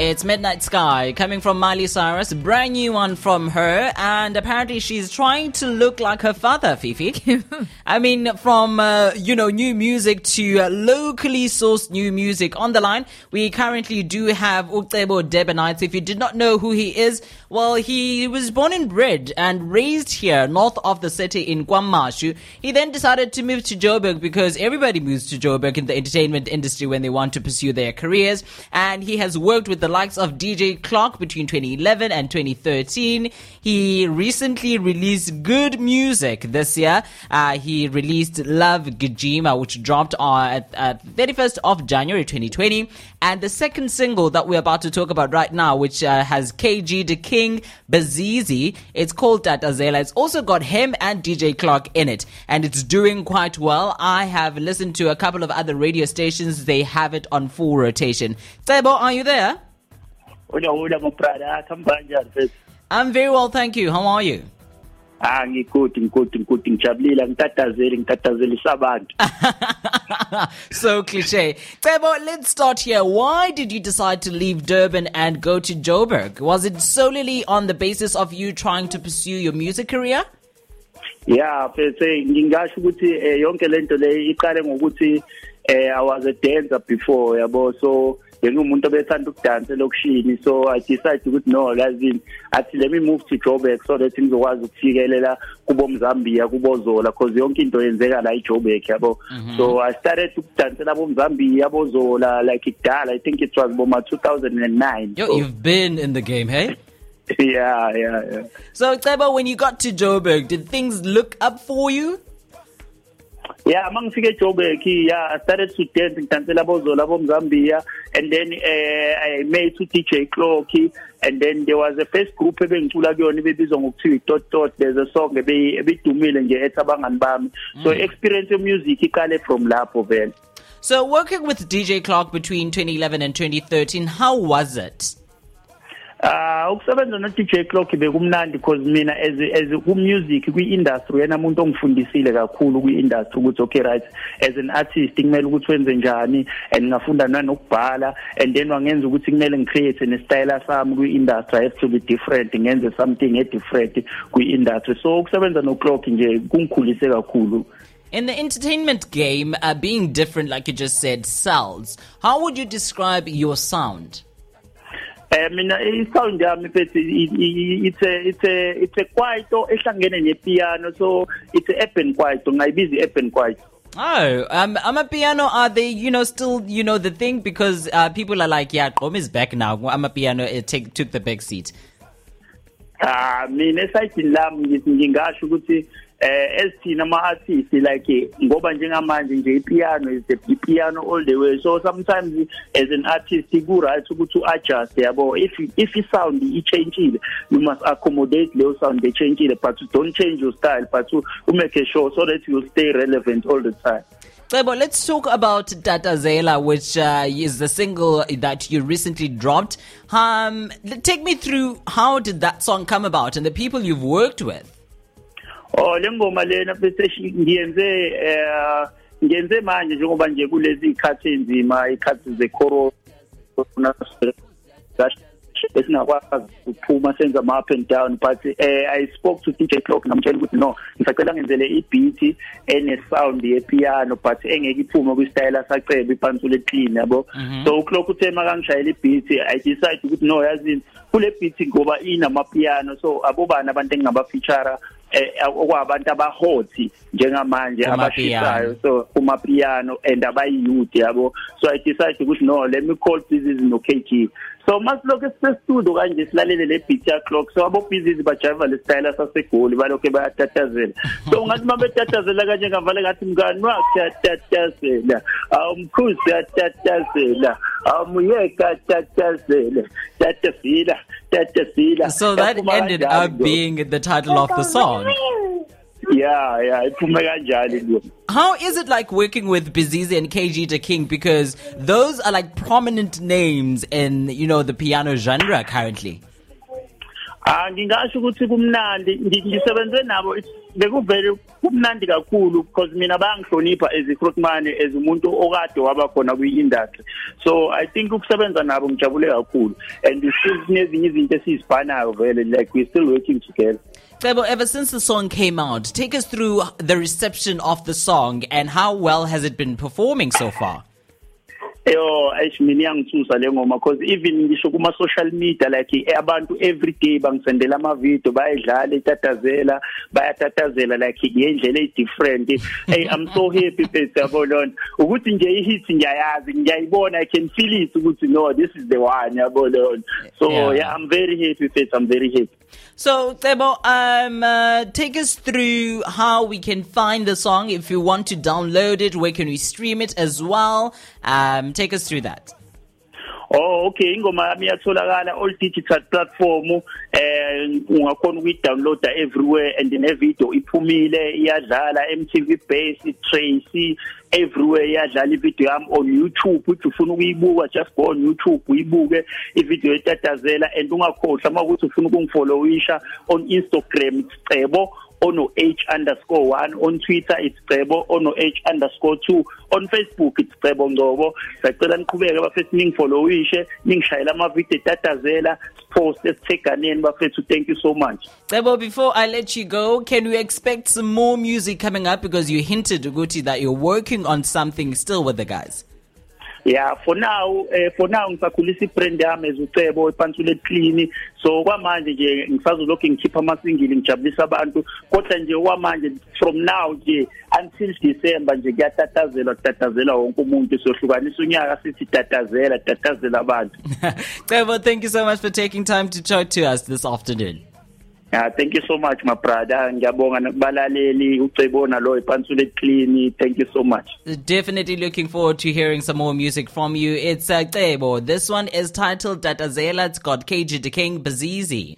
It's Midnight Sky coming from Miley Cyrus, brand new one from her, and apparently she's trying to look like her father, Fifi. I mean, from uh, you know new music to uh, locally sourced new music. On the line, we currently do have Ucebo Debenites. If you did not know who he is, well, he was born and bred and raised here north of the city in KwaMashu. He then decided to move to Joburg because everybody moves to Joburg in the entertainment industry when they want to pursue their careers, and he has worked with the likes of DJ Clock between 2011 and 2013. He recently released good music this year. Uh, he released Love Gijima, which dropped on at 31st of January 2020. And the second single that we're about to talk about right now, which uh, has KG the King Bazizi, it's called Tatazela. It's also got him and DJ Clock in it, and it's doing quite well. I have listened to a couple of other radio stations, they have it on full rotation. Sebo, are you there? I'm very well, thank you. How are you? Ah ngikuthi ngikuthi ngikuthi ngijabulile ngitatazeli ngitatazelisa abantu. so cliche. Sebo, let's start here. Why did you decide to leave Durban and go to Joburg? Was it solely on the basis of you trying to pursue your music career? Yeah, ngingasho ukuthi eh, yonke lento le iqale ngokuthi eh I was a dancer before yabo so bengumuntu obethanda ukudansa lokushini so I decided ukuthi no lazini athi let me move to Joburg so that ngizokwazi ukufikelela kubo Mzambia kubo Zola because yonke into yenzeka la eJoburg yabo mhm. so I started ukudansela bo Mzambia bo Zola like kudala I think it was boma 2009 Yo, so, you've been in the game, hey? yeah yeah yeah So, Sebo, when you got to Joburg, did things look up for you? Yeah, mangifike eJoburg, yeah, I started to dance ngidansela bozola bomzambia and then uh, I met to DJ Clocky and then there was a first group ebengicula kuyona ebizwa ngokuthiwa iTot Tot. There's a song ebidumile nje ethi abangani bami. So experience of music iqale from lapho vele. So, working with DJ Clock between 2011 and 2013, how was it? Ah ukusebenza no DJ Clock bekumnandi because mina as as ku music kwi industry yena umuntu ongifundisile kakhulu kwi industry ukuthi okay right as an artist kumele ukuthi wenze njani and ngafunda nanokubhala and then wangenza ukuthi kumele ne style sami kwi industry has to be different ngenze something e different kwi industry so ukusebenza no Clock nje kungikhulise kakhulu In the entertainment game, uh, being different, like you just said, sells. How would you describe your sound? Eh mina isound yami mfethu it's a it's a it's a kwaito ehlangene ne piano so it's a urban kwaito ngayibiza urban kwaito Oh, um, Amapiano. Are they, you know, still, you know, the thing? Because uh, people are like, yeah, Gqom is back now. Amapiano. It take, took the back seat. Ah mina esayidini lami ngithi ngingasho ukuthi eh esithina ama artists like ngoba njengamanje nje ipiano is the piano all the way. So sometimes as an artist ku right ukuthi adjust yabo? If if i sound i changeile you must accommodate leyo sound e changeile but don't change your style but you make sure so that you stay relevant all the time. Sebo, let's talk about Tatazela, which uh, is the single that you recently dropped. Um, take me through how did that song come about and the people you've worked with. Oh bese ngiyenze eh ngiyenze manje njengoba nje kulezi ikhathi enzima ikhathi ze corona esingakwazi ukuphuma senza ama up and down but eh I spoke to DJ Clock ngamtshela ukuthi no ngisacela ngenzele ibeat ene sound ye piano but engeke iphume kwi style asacebe iphansi le clean yabo? So uClock uthe makangishayela ibeat I decide ukuthi no yazini kule beat ngoba inama piano so abobani abantu engingaba feature eh okwabantu abahothi njengamanje Kuma abashisayo. So kuma piano and abayiyouth yabo. So i decide ukuthi no let me call business no KG so masilokho sisestudio kanje silalele le beat ya clock so abo business bajiva le style sasegoli balokho bayatatazela. So ngathi mabetatazela kanje ngavale ngathi mngani wakhe yatatazela awumkhuzi yatatazela awumuyeka tatazela tatafila tatafila So that ended up being the title of the song. yeah yeah How is it like working with Bizizi and KG the King? Because those are like prominent names in, you know, the piano genre currently. Ah ngingasho ukuthi kumnandi ngisebenze nabo bekuvele kumnandi kakhulu because mina bayangihlonipha as iFruitman as umuntu okade waba khona kwi-industry so I think ukusebenza nabo ngijabule kakhulu and still kunezinye izinto vele like we still working together Cebo, ever since the song came out, take us through the reception of the song and how well has it been performing so far? Yo mina iyangithusa le ngoma because even ngisho kuma social media like eh, abantu every day bangisendela ama video bayadlala etatazela bayatatazela like ngendlela e different hey i'm so happy bese yabona ukuthi nje i hit ngiyayazi ngiyayibona i can feel it ukuthi no this is the one yabona so Yeah. yeah i'm very happy bese i'm very happy So, Cebo, um, uh, take us through how we can find the song. If you want to download it, where can we stream it as well? Um, take us through that. Oh okay ingoma yami iyatholakala all digital platform eh ungakhona ukuyi-download everywhere and ne video iphumile iyadlala MTV Base Tracy everywhere iyadlala ivideo yami on YouTube uthi ufuna ukuyibuka just go on YouTube uyibuke ivideo etatazela and ungakhohlwa makuthi ufuna ukungifollowisha on Instagram cebo ono H underscore one on Twitter it's Cebo ono H underscore two on Facebook it's Cebo Ngcobo sacela niqhubeke bafethu ningifollowishe ningishayela ama video etatazela post esitheganeni bafethu thank you so much Cebo, before I let you go, can we expect some more music coming up? Because you hinted, Uguti, that you're working on something still with the guys. Yeah for now eh for now ngisakhulisa ibrand yami ezucebo ephansule clean so kwamanje nje ngisazolokhu ngikhipha ama single ngijabulisa abantu. Kodwa nje kwamanje from now nje until December nje kuyatatazela kutatazela wonke umuntu. Sohlukanisa unyaka sithi tatazela tatazela abantu. Cebo, thank you so much for taking time to talk to us this afternoon. Yeah, thank you so much my brother. Ngiyabonga nakubalaleli ucebo nalo iphansule clean. Thank you so much. Definitely looking forward to hearing some more music from you. It's uh, Cebo. This one is titled Tatazela. It's got the King Bazizi.